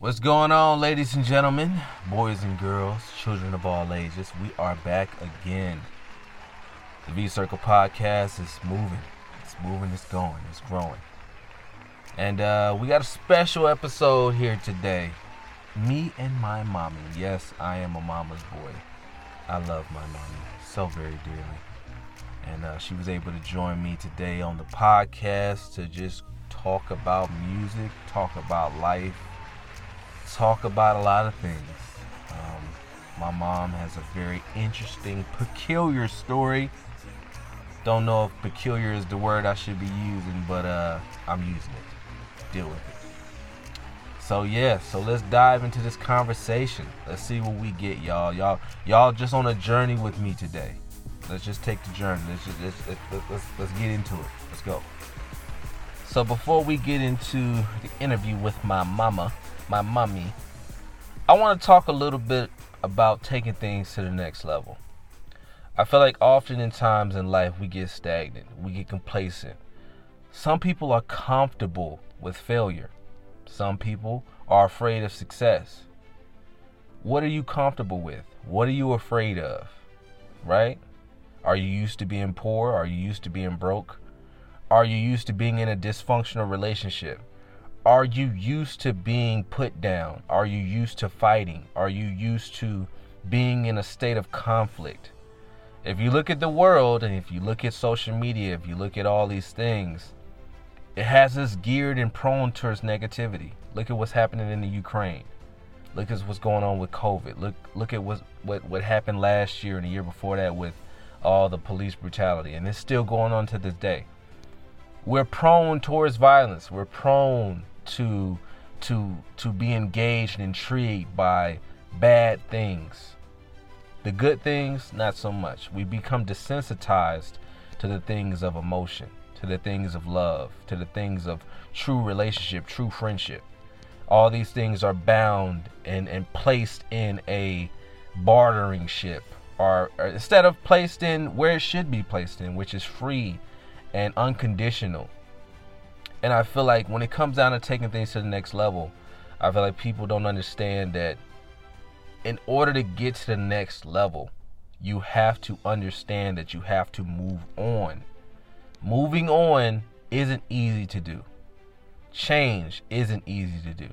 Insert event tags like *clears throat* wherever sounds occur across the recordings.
What's going on, ladies and gentlemen, boys and girls, children of all ages? We are back again. The V Circle podcast is moving. It's moving, it's going, it's growing. And uh, we got a special episode here today. Me and my mommy. Yes, I am a mama's boy. I love my mommy so very dearly. And uh, she was able to join me today on the podcast to just talk about music, talk about life, talk about a lot of things. Um, my mom has a very interesting, peculiar story. Don't know if peculiar is the word I should be using, but uh, I'm using it. Deal with it. So yeah, so let's dive into this conversation. Let's see what we get, y'all. Y'all, y'all just on a journey with me today. Let's just take the journey. Let's just let's, let's, let's, let's get into it. Let's go. So before we get into the interview with my mama, my mummy, I want to talk a little bit about taking things to the next level. I feel like often in times in life we get stagnant, we get complacent. Some people are comfortable with failure. Some people are afraid of success. What are you comfortable with? What are you afraid of? Right? Are you used to being poor? Are you used to being broke? Are you used to being in a dysfunctional relationship? Are you used to being put down? Are you used to fighting? Are you used to being in a state of conflict? If you look at the world and if you look at social media, if you look at all these things, it has us geared and prone towards negativity. Look at what's happening in the Ukraine. Look at what's going on with COVID. Look look at what what what happened last year and the year before that with all the police brutality, and it's still going on to this day. We're prone towards violence. We're prone to to to be engaged and intrigued by bad things. The good things, not so much. We become desensitized to the things of emotion to the things of love, to the things of true relationship, true friendship. All these things are bound and, and placed in a bartering ship, or, or instead of placed in where it should be placed in, which is free and unconditional. And I feel like when it comes down to taking things to the next level, I feel like people don't understand that in order to get to the next level, you have to understand that you have to move on Moving on isn't easy to do. Change isn't easy to do.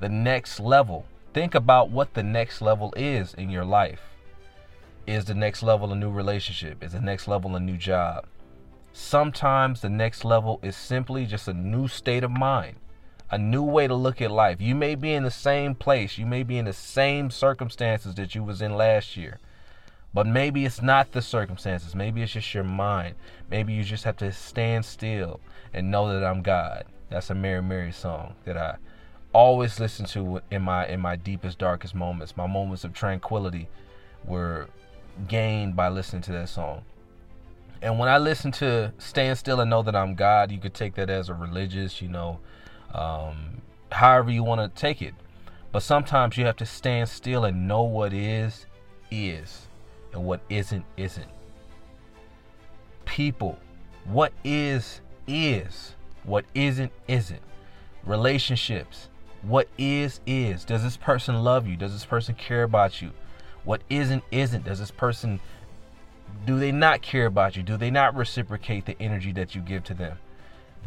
The next level, think about what the next level is in your life. Is the next level a new relationship? Is the next level a new job? Sometimes the next level is simply just a new state of mind, a new way to look at life. You may be in the same place, you may be in the same circumstances that you was in last year. But maybe it's not the circumstances. Maybe it's just your mind. Maybe you just have to stand still and know that I'm God. That's a Mary Mary song that I always listen to in my in my deepest darkest moments. My moments of tranquility were gained by listening to that song. And when I listen to Stand Still and Know That I'm God, you could take that as a religious, you know, um, however you want to take it. But sometimes you have to stand still and know what is, is and what isn't isn't. People, what is is, what isn't isn't. Relationships, what is is. Does this person love you? Does this person care about you? What isn't isn't. Does this person do they not care about you? Do they not reciprocate the energy that you give to them?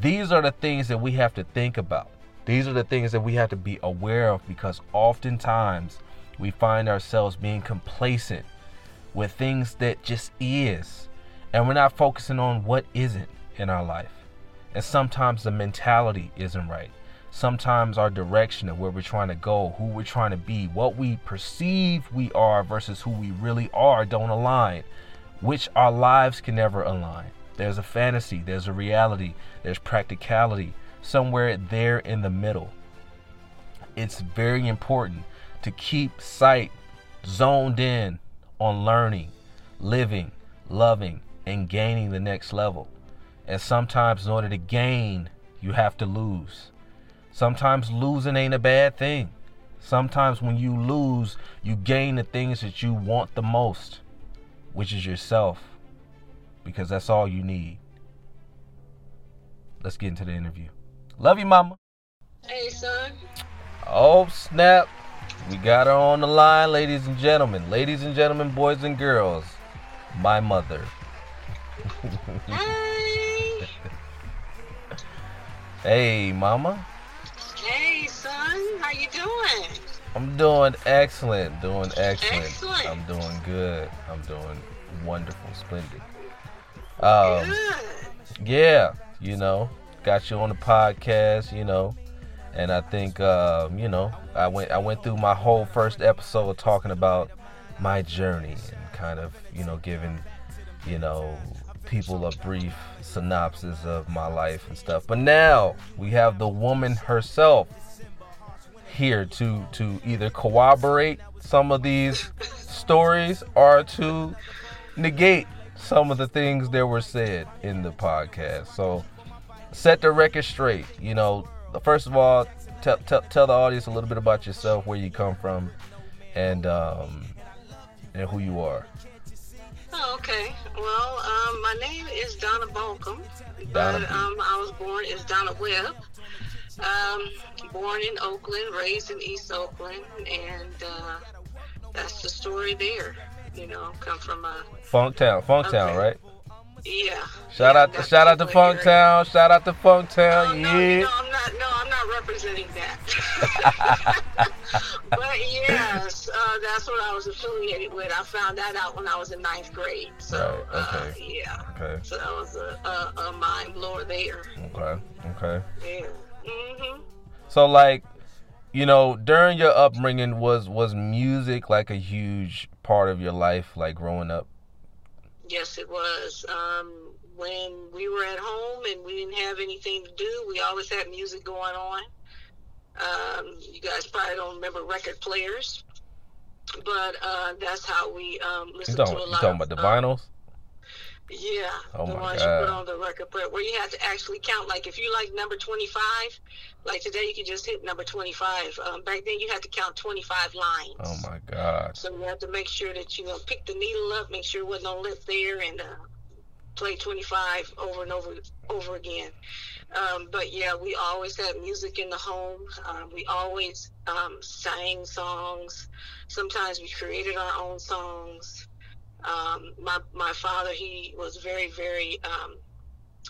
These are the things that we have to think about. These are the things that we have to be aware of because oftentimes we find ourselves being complacent with things that just is. And we're not focusing on what isn't in our life. And sometimes the mentality isn't right. Sometimes our direction of where we're trying to go, who we're trying to be, what we perceive we are versus who we really are don't align, which our lives can never align. There's a fantasy, there's a reality, there's practicality, somewhere there in the middle. It's very important to keep sight zoned in on learning, living, loving, and gaining the next level. And sometimes, in order to gain, you have to lose. Sometimes losing ain't a bad thing. Sometimes when you lose, you gain the things that you want the most, which is yourself, because that's all you need. Let's get into the interview. Love you, mama. Hey, son. Oh snap! We got her on the line, ladies and gentlemen. Ladies and gentlemen, boys and girls. My mother. *laughs* Hey, Hey, mama. hey, son, how you doing? I'm doing excellent. Doing excellent. Excellent. I'm doing good. I'm doing wonderful, splendid. Um, Good. yeah, you know, got you on the podcast, you know, and I think, um, you know, I went I went through my whole first episode talking about my journey and kind of, you know, giving, you know, people a brief synopsis of my life and stuff. But now we have the woman herself here to to either corroborate some of these stories or to negate some of the things that were said in the podcast. So set the record straight. You know, first of all, tell tell, tell the audience a little bit about yourself, where you come from, and um, and who you are. Oh, okay. Well, um, my name is Donna Balcom, Donna. but um, I was born as Donna Webb. Um, born in Oakland, raised in East Oakland, and uh, that's the story there. You know, come from a Funktown, Funktown, Okay. right? yeah. Shout yeah, out, that shout out to. Funktown. Shout out to Funktown. Oh, no, yeah. no, I'm not. No, I'm not representing that. *laughs* but yes, uh, that's what I was affiliated with. I found that out when I was in ninth grade. So Right, uh, okay. yeah, Okay. so that was a, a, a mind blower there. Okay. Okay. Yeah. So like, you know, during your upbringing, was was music like a huge part of your life, like growing up? Yes, it was. Um, when we were at home and we didn't have anything to do, we always had music going on. Um, you guys probably don't remember record players, but uh, that's how we um, You listened talking, to a you lot talking about the um, vinyls? Yeah, Oh the ones God. you put on the record player, where you had to actually count. Like if you like number twenty-five, like today you can just hit number twenty-five. Um, back then you had to count twenty-five lines. Oh my God. So you have to make sure that you uh, pick the needle up, make sure it wasn't on lip there, and uh, play 25 over and over over again. Um, but yeah, we always had music in the home. Um, we always um, sang songs. Sometimes we created our own songs. Um, my my father, he was very very um,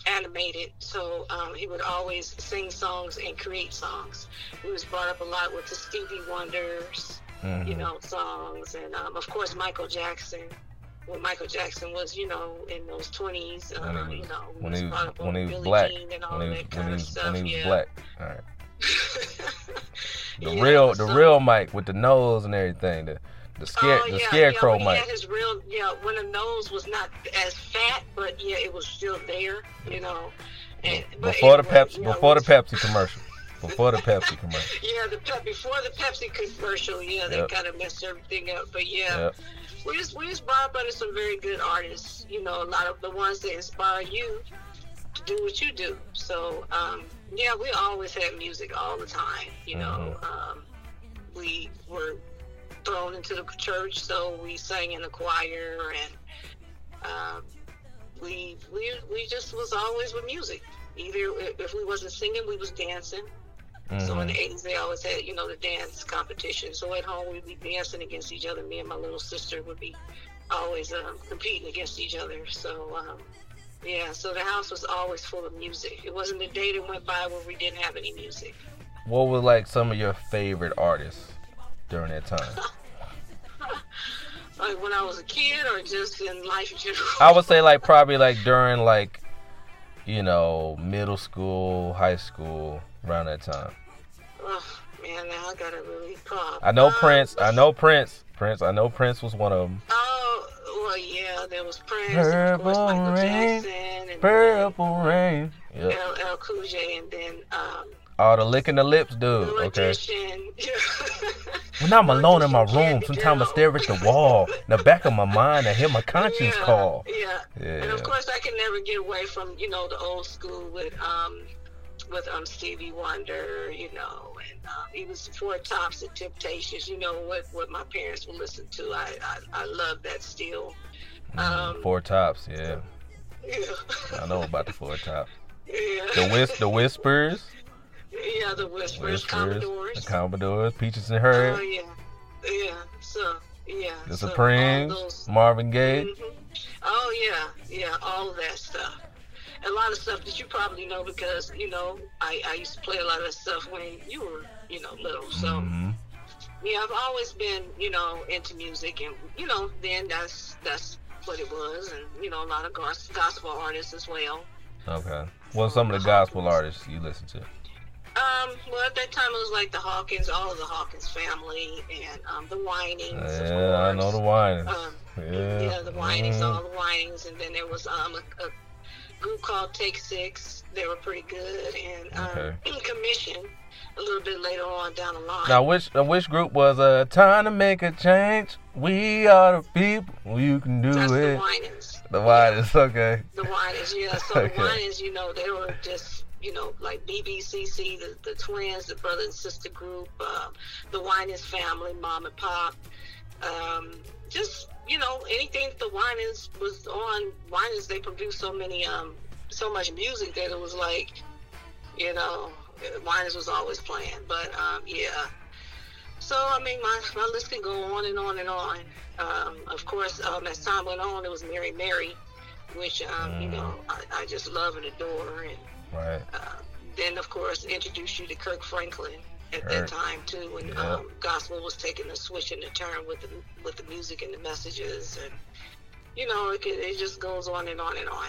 animated, so um, he would always sing songs and create songs. He was brought up a lot with the Stevie Wonders Mhm. you know, songs, and um, of course Michael Jackson. When Michael Jackson was, you know, in those twenties, uh, When he was- you know, when he was when he was Billie black, and all when he that when kind he of was stuff. when he was yeah. black. All right. *laughs* The Yeah, real the so- real Mike with the nose and everything. The the scare oh, the yeah, scarecrow yeah, when Mike. He had his real, yeah, when the nose was not as fat, but yeah, it was still there, you know. And, Before the Pepsi before the Pepsi commercial. Before the Pepsi commercial. *laughs* Yeah, the pep before the Pepsi commercial, yeah, they Yep. kind of messed everything up. But yeah, Yep. we just we just brought up under some very good artists. You know, a lot of the ones that inspire you to do what you do. So um, yeah, we always had music all the time. You know, um, we were thrown into the church, so we sang in the choir, and um, we we we just was always with music. Either if we wasn't singing, we was dancing. So in the Mhm. eighties, they always had, you know, the dance competition. So at home, we'd be dancing against each other. Me and my little sister would be always um, competing against each other. So um, yeah, so the house was always full of music. It wasn't a day that went by where we didn't have any music. What were like some of your favorite artists during that time? *laughs* Like when I was a kid, or just in life in general. I would say like probably like during like you know middle school, high school, around that time. Oh, man, now I gotta really pop. I know Um, Prince. I know Prince. Prince. I know Prince was one of them. Oh, well, yeah, there was Prince, of course, Purple Michael rain, Jackson, and Purple Rain. Yep. L. L. Cool J, and then um, Oh, the licking the lips, dude. The Okay. *laughs* When I'm alone in my room, sometimes I stare at the wall. In the back of my mind, I hear my conscience yeah, call. Yeah. yeah. And of course, I can never get away from you know the old school with um with um Stevie Wonder, you know, and um, even Four Tops and Temptations. You know what what my parents would listen to. I I, I love that still. Um, Four tops. Yeah. Yeah. I know about the four tops. *laughs* yeah. The whis, the whispers. Yeah, the Whispers, Commodores. the Commodores, Peaches and Herb. Oh yeah, yeah. So yeah. the so Supremes, those- Marvin Gaye. Mhm. Oh yeah, yeah, all of that stuff. A lot of stuff that you probably know because you know I, I used to play a lot of that stuff when you were you know little. So Mhm. yeah, I've always been you know into music, and you know then that's that's what it was, and you know a lot of gospel artists as well. Okay. What's some of the gospel artists you listen to? Um, well, at that time it was like the Hawkins, all of the Hawkins family, and um, the Winans. of Yeah, I know the wine. Um, Yeah. yeah, the Winans, Mhm. all the Winans, and then there was um a, a group called Take Six. They were pretty good, and um, Okay. *clears throat* Commission a little bit later on down the line. Now, which uh, which group was uh time to make a change? We are the people. You can do That's the it. Winans. The Winans, okay. The Winans, yeah. So *laughs* Okay. the Winans, you know, they were just, you know, like BeBe CeCe, the, the twins, the brother and sister group, uh, the Winans family, mom and pop. Um, just, you know, anything that the Winans was on, Winans, they produced so many, um, so much music that it was like, you know, Winans was always playing. But, um, yeah. So, I mean, my, my list can go on and on and on. Um, of course, um, as time went on, it was Mary Mary, which, um, you know, I, I just love and adore. And Right. uh, then, of course, introduce you to Kirk Franklin at that time, too, when Yeah. um, gospel was taking a switch and a turn with the, with the music and the messages. And, you know, it, it just goes on and on and on.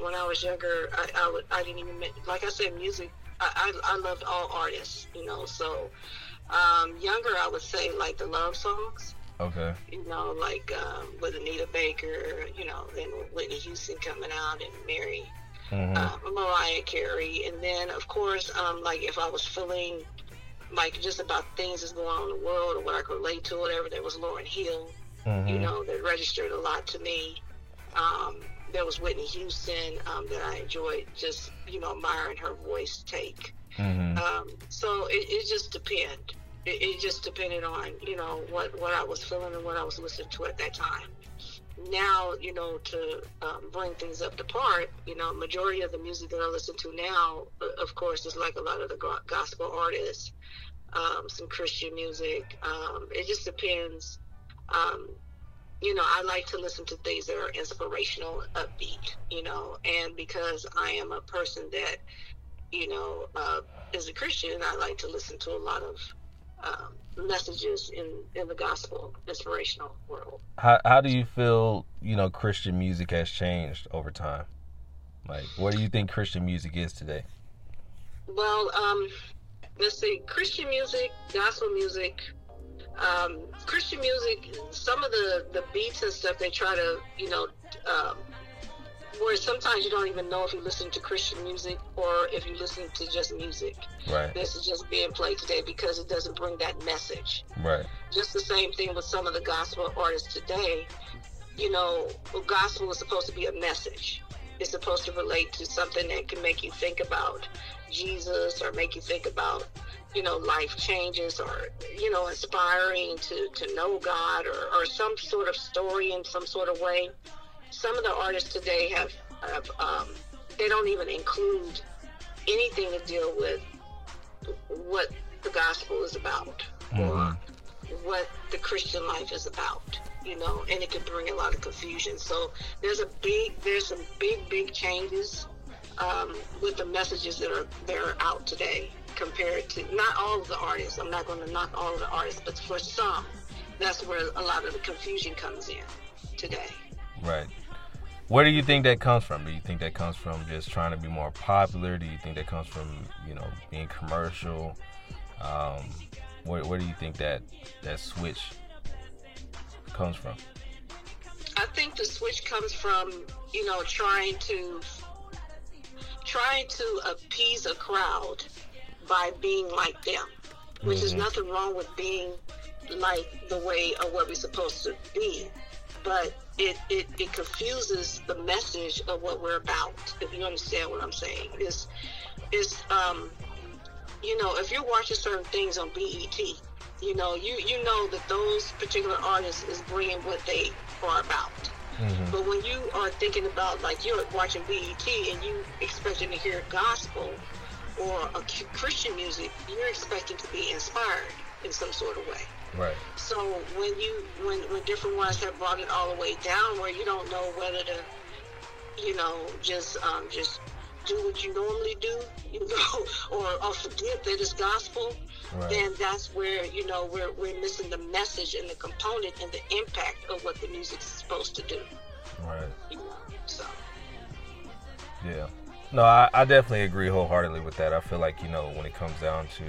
When I was younger, I, I, would, I didn't even, like I said, music, I, I, I loved all artists, you know, so um, younger, I would say, like the love songs Okay. you know, like um, with Anita Baker, you know, then Whitney Houston coming out and Mary, hmm uh, Mariah Carey, and then of course, um, like if I was feeling like just about things that's going on in the world or what I could relate to, whatever, there was Lauryn Hill, hmm you know, that registered a lot to me. Um, there was Whitney Houston um, that I enjoyed just, you know, admiring her voice take. hmm Um, so it, it just depended. It, it just depended on you know what what I was feeling and what I was listening to at that time. Now you know to um, bring things up to part. You know, majority of the music that I listen to now, uh, of course, is like a lot of the gospel artists, um, some Christian music. Um, it just depends. Um, you know, I like to listen to things that are inspirational, upbeat. You know, and because I am a person that you know, uh, as a Christian, I like to listen to a lot of um, messages in, in the gospel inspirational world. How how do you feel? You know, Christian music has changed over time. Like, what do you think Christian music is today? Well, um, let's see, Christian music, gospel music, um, Christian music, some of the, the beats and stuff they try to, you know, um, where sometimes you don't even know if you listen to Christian music or if you listen to just music. Right. This is just being played today because it doesn't bring that message. Right. just the same thing with some of the gospel artists today. You know, gospel is supposed to be a message. It's supposed to relate to something that can make you think about Jesus or make you think about, you know, life changes or, you know, inspiring to, to know God or, or some sort of story in some sort of way. Some of the artists today have, have um, they don't even include anything to deal with what the gospel is about or Mhm. what the Christian life is about, you know, and it can bring a lot of confusion. So there's a big, there's some big, big changes um, with the messages that are that are out today compared to not all of the artists. I'm not going to knock all of the artists, but for some, that's where a lot of the confusion comes in today. Right. Where do you think that comes from? Do you think that comes from just trying to be more popular? Do you think that comes from you know being commercial? Um, where where do you think that that switch comes from? I think the switch comes from, you know, trying to trying to appease a crowd by being like them, which is Mhm. nothing wrong with being like the way of what we're supposed to be, but it, it, it confuses the message of what we're about. If you understand what I'm saying, is is um, you know, if you're watching certain things on BET, you know, you you know that those particular artists is bringing what they are about. Mm-hmm. But when you are thinking about like you're watching BET and you expecting to hear gospel or a Christian music, you're expecting to be inspired in some sort of way. Right. So when you when when different ones have brought it all the way down, where you don't know whether to, you know, just um, just do what you normally do, *laughs* you know, or, or forget that it's gospel, right. then that's where you know we're we're missing the message and the component and the impact of what the music is supposed to do. Right. You know, so. Yeah. No, I, I definitely agree wholeheartedly with that. I feel like you know when it comes down to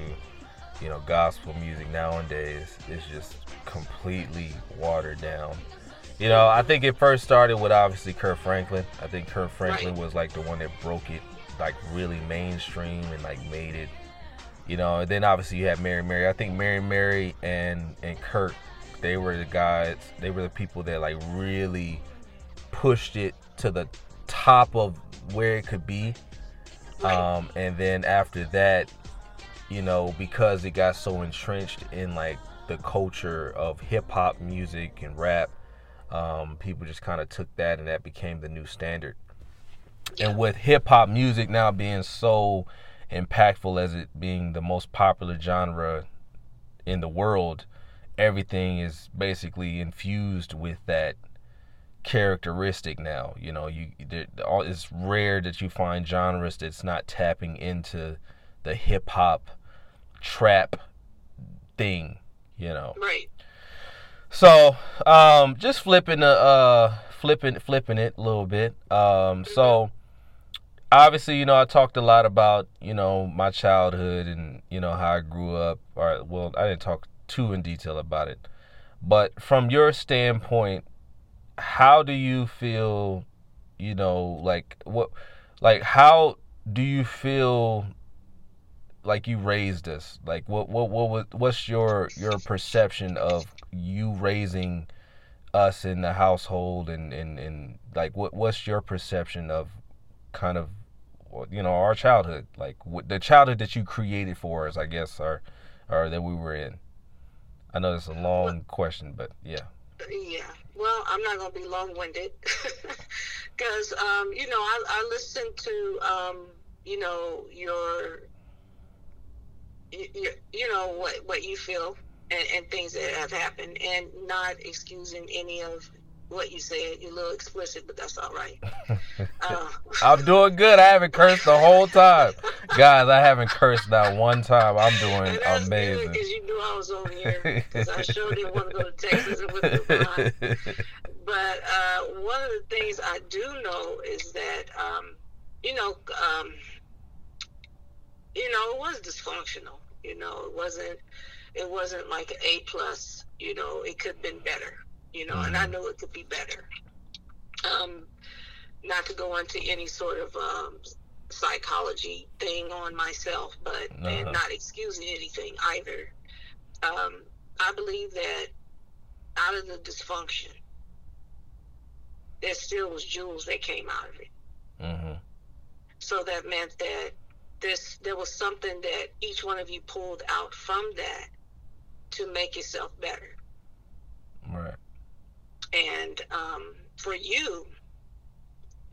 you know gospel music nowadays, is just completely watered down. You know, I think it first started with obviously Kirk Franklin. I think Kirk Franklin right. was like the one that broke it like really mainstream and like made it. You know, and then obviously you had Mary Mary. I think Mary Mary and and Kirk, they were the guys. They were the people that like really pushed it to the top of where it could be. Right. Um, and then after that, you know, because it got so entrenched in like the culture of hip hop music and rap, um, people just kind of took that and that became the new standard. Yeah. And with hip hop music now being so impactful as it being the most popular genre in the world, everything is basically infused with that characteristic now. You know, you it's rare that you find genres that's not tapping into the hip hop trap thing. You know, right. So, um, just flipping the uh, flipping flipping it a little bit. Um, so obviously, you know, I talked a lot about you know my childhood and you know how I grew up. Or well, I didn't talk too in detail about it, but from your standpoint, how do you feel? You know, like what, like how do you feel? Like you raised us. Like what what what was what's your your perception of you raising us in the household and and, and like what what's your perception of kind of you know our childhood? Like the childhood that you created for us i guess or or that we were in? I know it's a long well, question but yeah. Yeah. Well i'm not going to be long-winded. *laughs* Because um, you know I, I listened to um, you know your you, you know what what you feel and, and things that have happened and not excusing any of what you said. You're a little explicit, but that's all right. *laughs* Uh, I'm doing good. I haven't cursed the whole time, guys. I haven't cursed not one time. I'm doing that's amazing. Because you knew I was over here. Because I sure didn't want to go to Texas and with the But uh, one of the things I do know is that, um, you know, um, you know, it was dysfunctional. You know, it wasn't. It wasn't like an A plus. You know, it could have been better you know, mm-hmm. and I mm-hmm. know it could be better. Um, not to go into any sort of um, psychology thing on myself, but uh-huh. and not excusing anything either. Um, I believe that out of the dysfunction, there still was jewels that came out of it. Mm-hmm. So that meant that this there was something that each one of you pulled out from that to make yourself better. Right. And um, for you,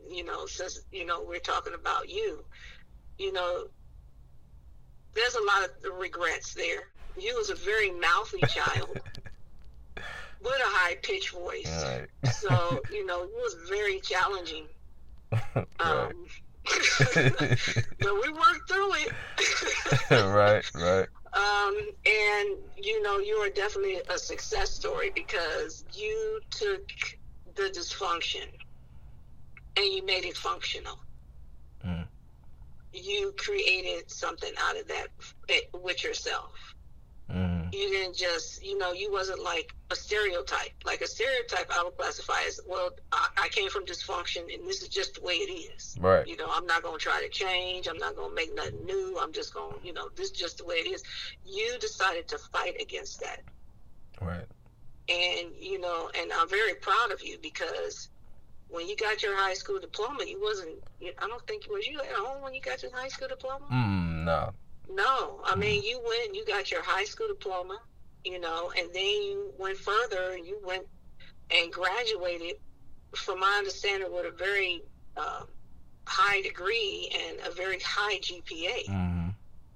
you know, since you know we're talking about you, you know, there's a lot of regrets there. You was a very mouthy *laughs* child with a high pitched voice, right. so you know it was very challenging. *laughs* Um, *laughs* but we worked through it. *laughs* right, right. Um, and you know, you are definitely a success story because you took the dysfunction and you made it functional. Mm. You created something out of that eh, with yourself. Mm. You didn't just, you know, you wasn't like a stereotype. Like a stereotype, I would classify as, well, I, I came from dysfunction, and this is just the way it is. Right. You know, I'm not going to try to change. I'm not going to make nothing new. I'm just gonna, you know, this is just the way it is. You decided to fight against that. Right. And you know, and I'm very proud of you because when you got your high school diploma, you wasn't. I don't think was you at home when you got your high school diploma. Mm, no. No, I mean you went, you got your high school diploma, you know, and then you went further and you went and graduated, from my understanding, with a very uh, high degree and a very high GPA. Mm-hmm.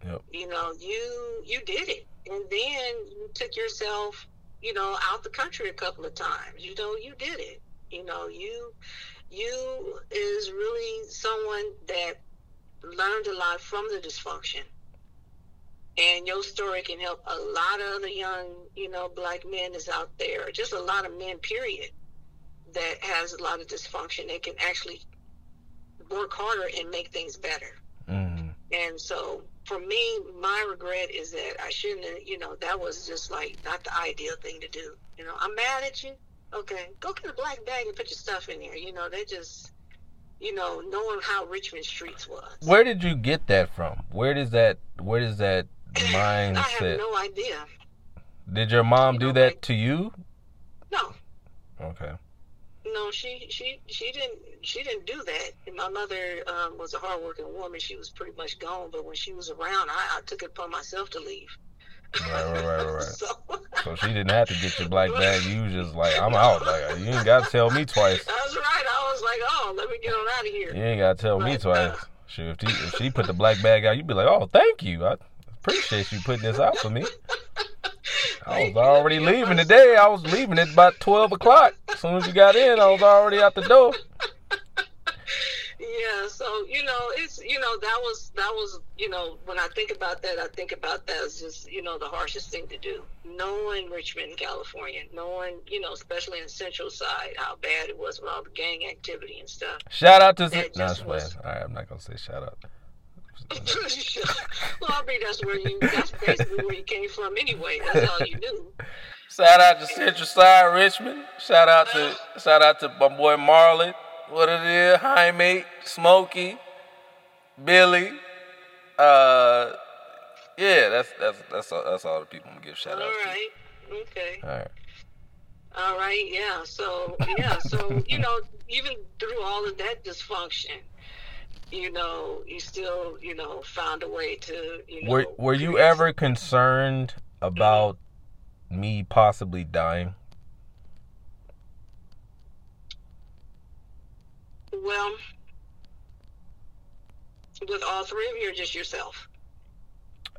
Yep. You know, you you did it, and then you took yourself, you know, out the country a couple of times. You know, you did it. You know, you you is really someone that learned a lot from the dysfunction. And your story can help a lot of other young, you know, black men is out there, just a lot of men, period, that has a lot of dysfunction. They can actually work harder and make things better. Mm-hmm. And so for me, my regret is that I shouldn't have, you know, that was just like not the ideal thing to do. You know, I'm mad at you. Okay, go get a black bag and put your stuff in there. You know, they just, you know, knowing how Richmond streets was. Where did you get that from? Where does that where does that I have no idea. Did your mom do that to you? No, Okay. no, she she she didn't she didn't do that. And my mother um, was a hardworking woman. She was pretty much gone, but when she was around, I, I took it upon myself to leave. Right, right, right, right. *laughs* so, So she didn't have to get your black bag. You was just like, I'm out. Like you ain't gotta tell me twice. That's right. I was like, oh, let me get on out of here. You ain't gotta tell me twice. uh. Shoot, if, she, if she put the black bag out, you'd be like, oh, thank you. I appreciate you putting this out for me. *laughs* I was already leaving today. I was leaving at about twelve o'clock. As soon as you got in, I was already out the door. Yeah, so you know, it's you know that was that was you know when I think about that, I think about that as just you know the harshest thing to do. Knowing Richmond, California, knowing you know especially in Central Side how bad it was with all the gang activity and stuff. Shout out to. That No, was- All right, I'm not gonna say shout out. Well, I mean that's where you that's basically where you came from anyway. That's all you knew. Shout out to Central Side Richmond. Shout out to shout out to my boy Marlon. What it is, Jaime, Smokey, Billy. Uh, yeah, that's that's that's all, that's all the people I'm gonna give shout All out right, okay. All right. All right, yeah. So yeah, so you know, even through all of that dysfunction, you know, you still, you know, found a way to, you know. Were Were you ever concerned about me possibly dying? Well, with all three of you, or just yourself?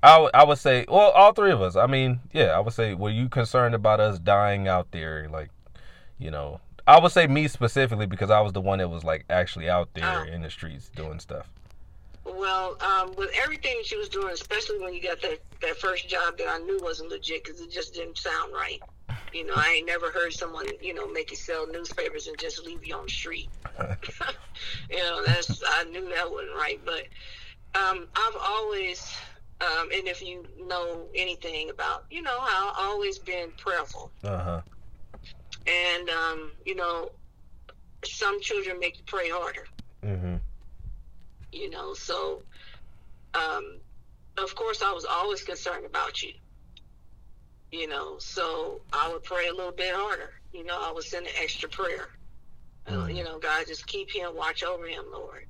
I I would say, well, all three of us. I mean, yeah, I would say, were you concerned about us dying out there? Like, you know, I would say me specifically because I was the one that was like actually out there Oh. in the streets doing stuff. Well, um, with everything that you was doing, especially when you got that that first job that I knew wasn't legit because it just didn't sound right. You know, I ain't never heard someone, you know, make you sell newspapers and just leave you on the street. *laughs* you know, that's I knew that wasn't right. But um, I've always, um, and if you know anything about, you know, I've always been prayerful. Uh huh. And um, you know, some children make you pray harder. Mhm. you know so um of course i was always concerned about you you know so i would pray a little bit harder you know i would send an extra prayer Uh, Mhm. you know god just keep him watch over him lord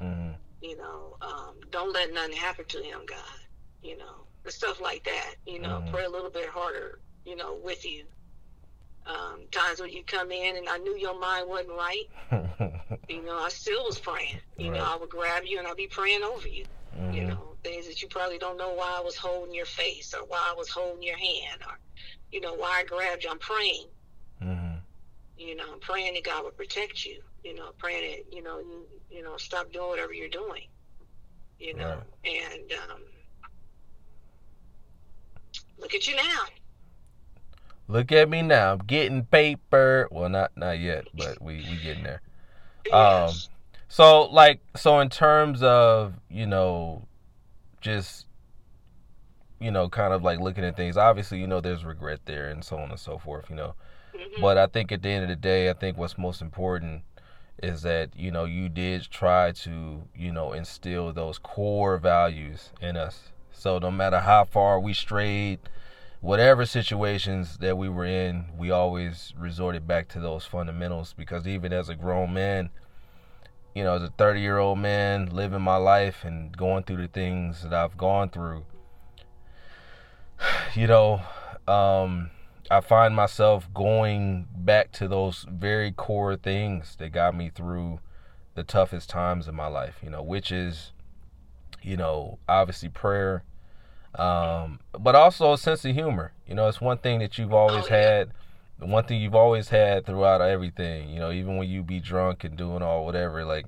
Mhm. you know um don't let nothing happen to him god you know and stuff like that you know Mhm. pray a little bit harder you know with you um times when you come in and i knew your mind wasn't right *laughs* you know i still was praying. You know i would grab you and i'd be praying over you. You Mhm. know things that you probably don't know why i was holding your face or why i was holding your hand or you know why i grabbed you. I'm praying. Mhm. you know i'm praying that god would protect you. You know praying that you know you you know stop doing whatever you're doing. You know and um look at you now Look at me now. I'm getting paper. Well, not not yet, but we we getting there. Um, So like so in terms of, you know, just you know, kind of like looking at things, obviously, you know, there's regret there and so on and so forth, you know. Mhm. But I think at the end of the day, I think what's most important is that, you know, you did try to, you know, instill those core values in us. So no matter how far we strayed, whatever situations that we were in, we always resorted back to those fundamentals because even as a grown man, you know, as a 30 year old man living my life and going through the things that I've gone through, *sighs* you know, um, I find myself going back to those very core things that got me through the toughest times in my life, you know, which is you know, obviously prayer, um, but also a sense of humor. You know, it's one thing that you've always Oh, yeah. had. The one thing you've always had throughout everything. You know, even when you be drunk and doing all whatever, like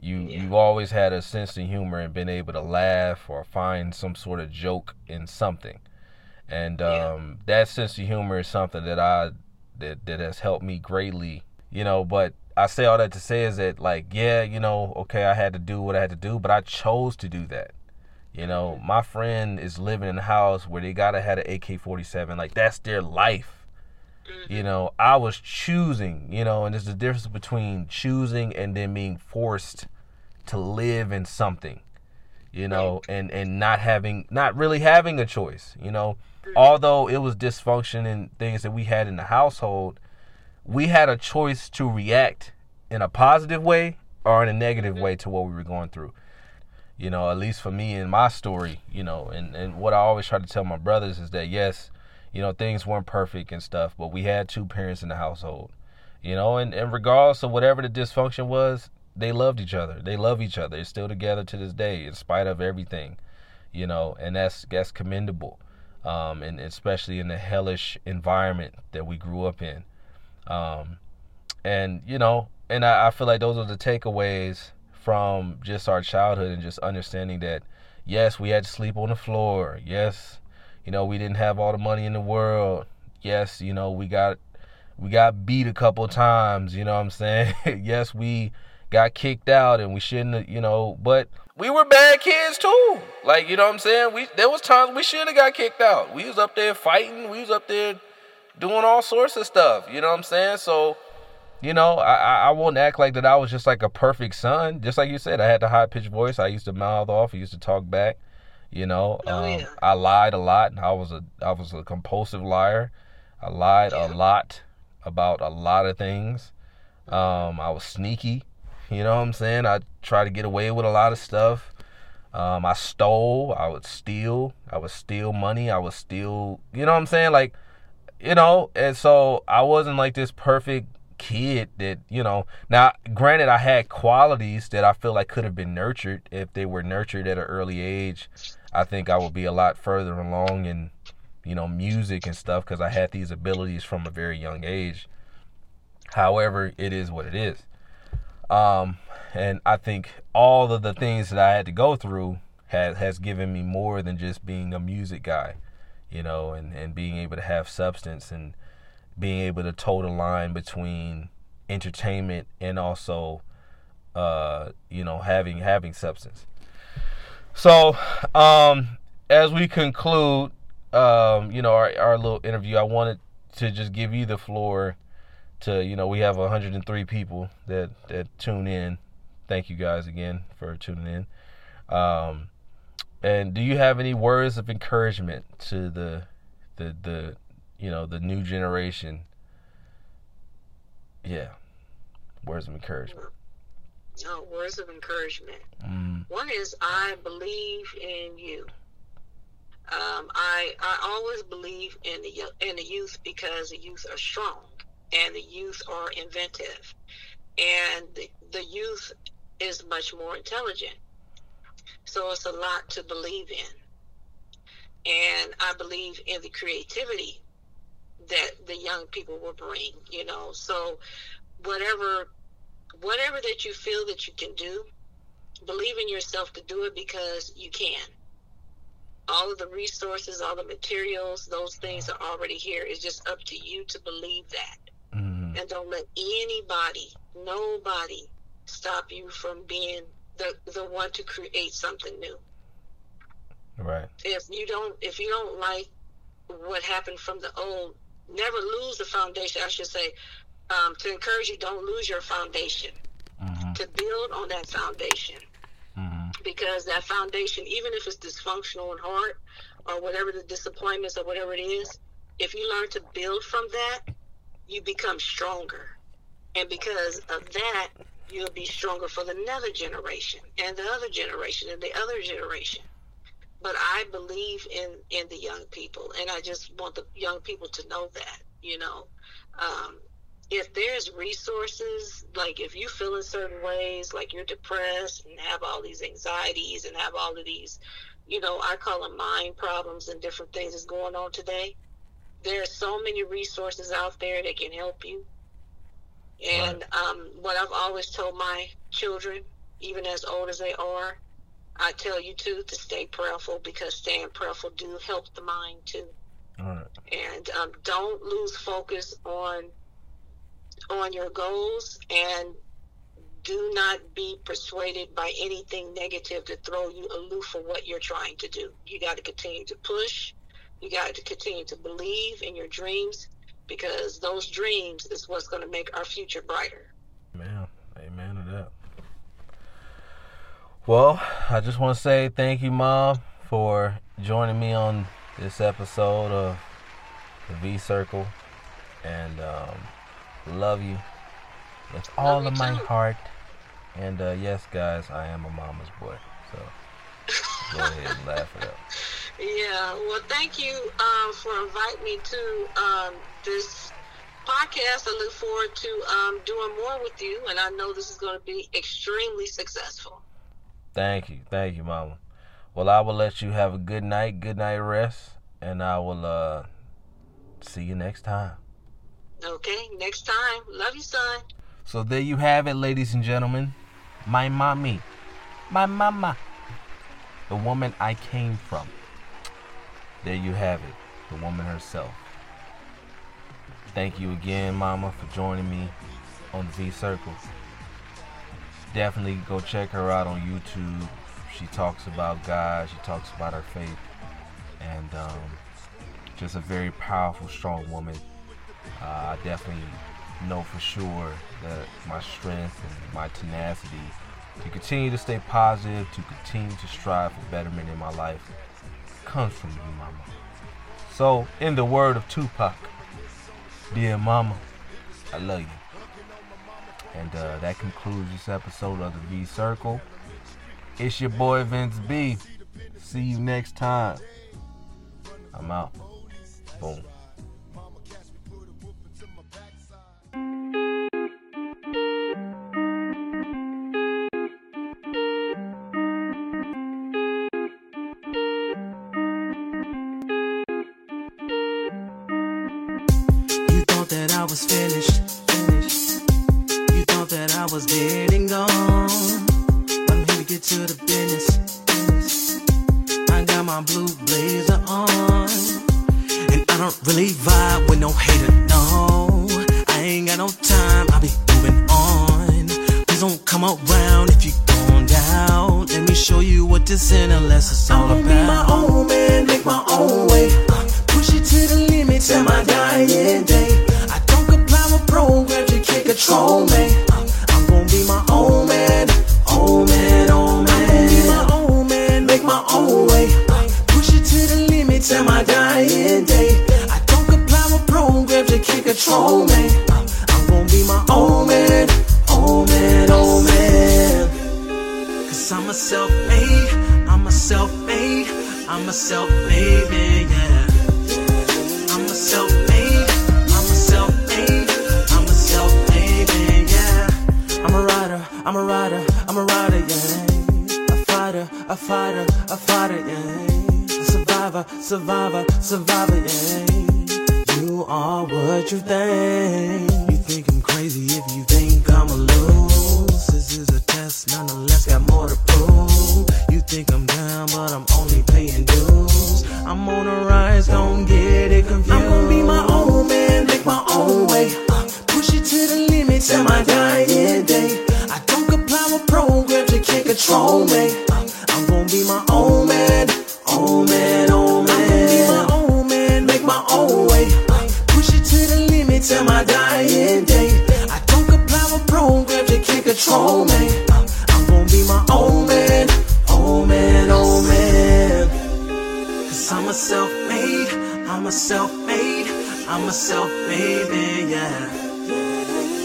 you Yeah. you've always had a sense of humor and been able to laugh or find some sort of joke in something. And Yeah. um, that sense of humor is something that I that that has helped me greatly. You know, but I say all that to say is that like yeah, you know, okay, I had to do what I had to do, but I chose to do that. You know, my friend is living in a house where they gotta have an AK forty seven. Like that's their life. Mhm. You know, I was choosing, you know, and there's a difference between choosing and then being forced to live in something, you know, and and not having not really having a choice, you know. Although it was dysfunction and things that we had in the household, we had a choice to react in a positive way or in a negative way to what we were going through. You know, at least for me in my story, you know, and, and what I always try to tell my brothers is that yes, you know, things weren't perfect and stuff, but we had two parents in the household. You know, and, and regardless of whatever the dysfunction was, they loved each other. They love each other. They're still together to this day, in spite of everything. You know, and that's that's commendable. Um, and especially in the hellish environment that we grew up in. Um, and you know, and I, I feel like those are the takeaways from just our childhood and just understanding that yes, we had to sleep on the floor. Yes, you know, we didn't have all the money in the world. Yes, you know, we got we got beat a couple times, you know what I'm saying? *laughs* yes, we got kicked out and we shouldn't have, you know, but we were bad kids too. Like, you know what I'm saying? We there was times we should have got kicked out. We was up there fighting, we was up there doing all sorts of stuff, you know what I'm saying? So, you know, I, I won't act like that I was just like a perfect son. Just like you said, I had the high pitched voice. I used to mouth off. I used to talk back. You know, Oh, um, yeah. I lied a lot. I was a I was a compulsive liar. I lied a lot about a lot of things. Um, I was sneaky. You know what I'm saying? I tried to get away with a lot of stuff. Um, I stole. I would steal. I would steal money. I would steal. You know what I'm saying? Like, you know, and so I wasn't like this perfect kid that, you know, now granted I had qualities that I feel like could have been nurtured if they were nurtured at an early age. I think I would be a lot further along in, you know, music and stuff because I had these abilities from a very young age. However, it is what it is. Um, and I think all of the things that I had to go through has has given me more than just being a music guy, you know, and, and being able to have substance and being able to toe the line between entertainment and also uh, you know, having having substance. So, um, as we conclude, um, you know, our, our little interview, I wanted to just give you the floor to, you know, we have 103 people that, that tune in. Thank you guys again for tuning in. Um, and do you have any words of encouragement to the, the, the, you know, the new generation? Yeah. Words of encouragement. No, words of encouragement. Mm, One is I believe in you. Um, I I always believe in the in the youth because the youth are strong and the youth are inventive, and the, the youth is much more intelligent. So it's a lot to believe in, and I believe in the creativity that the young people will bring. You know, so whatever whatever that you feel that you can do, believe in yourself to do it because you can. All of the resources, all the materials, those things are already here. It's just up to you to believe that. mm, And don't let anybody, nobody, stop you from being the, the one to create something new. right. If you don't if you don't like what happened from the old, never lose the foundation, I should say. Um, to encourage you, don't lose your foundation. hmm To build on that foundation. hmm because that foundation, even if it's dysfunctional and hard, or whatever the disappointments or whatever it is, if you learn to build from that, you become stronger. And because of that, you'll be stronger for the another generation and the other generation and the other generation. But I believe in in the young people, and I just want the young people to know that, you know. Um, if there's resources, like if you feel in certain ways, like you're depressed and have all these anxieties and have all of these, you know, I call them mind problems and different things that's going on today. There are so many resources out there that can help you. And um, what I've always told my children, even as old as they are, I tell you too to stay prayerful because staying prayerful do help the mind too. All right. And um, don't lose focus on on your goals and do not be persuaded by anything negative to throw you aloof for what you're trying to do. You got to continue to push. You got to continue to believe in your dreams because those dreams is what's going to make our future brighter. Man, amen to that. Well, I just want to say thank you, Mom, for joining me on this episode of the V Circle. And um, love you with all of my too. heart. And uh, yes, guys, I am a mama's boy. So *laughs* go ahead and laugh it up. Yeah, well, thank you um, for inviting me to um, this podcast. I look forward to um, doing more with you, and I know this is going to be extremely successful. Thank you. Thank you, Mama. Well, I will let you have a good night, good night rest, and I will uh, see you next time. Okay, next time. Love you, son. So there you have it, ladies and gentlemen. My mommy. My mama. The woman I came from. There you have it. The woman herself. Thank you again, Mama, for joining me on the V Circle. Definitely go check her out on YouTube. She talks about God, she talks about her faith, and um, just a very powerful, strong woman. Uh, I definitely know for sure that my strength and my tenacity to continue to stay positive, to continue to strive for betterment in my life, comes from you, Mama. So, in the word of Tupac, dear Mama, I love you. And uh, that concludes this episode of the V Circle. It's your boy Vince B. See you next time. I'm out. Boom. Was finished. Was dead and survivor, survivor, survivor, yeah. You are what you think. Self-made man, yeah.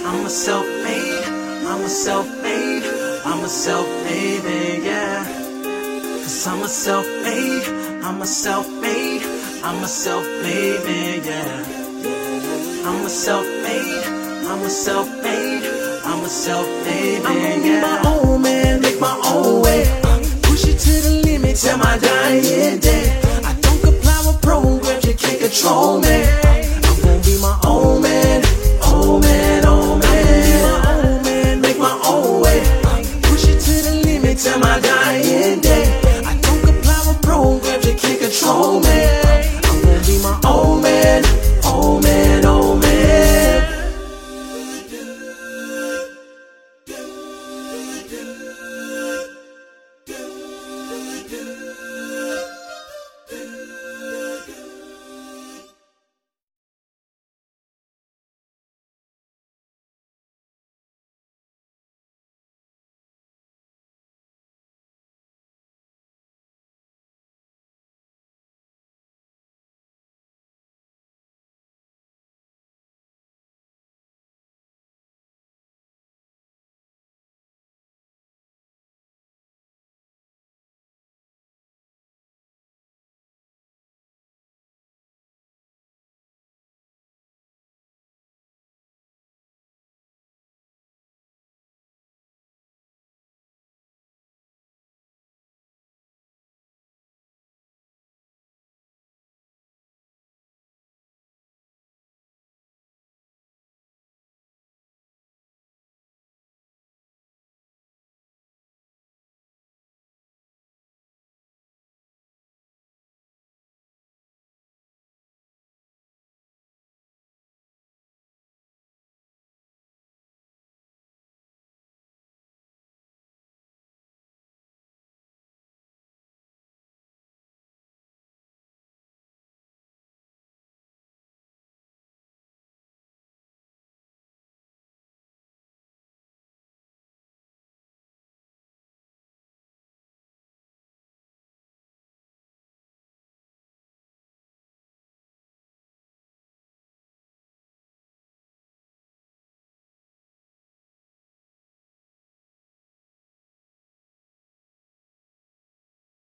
I'm a self-made, I'm a self-made, I'm a self-made man, yeah. Cause I'm a self-made, I'm a self-made, I'm a self-made man, yeah. I'm a self-made, I'm a self-made, I'm a self-made man. I'm yeah. my own man, make my own way. Push it to the limit till my dying day. I don't comply with programs, you can't control me.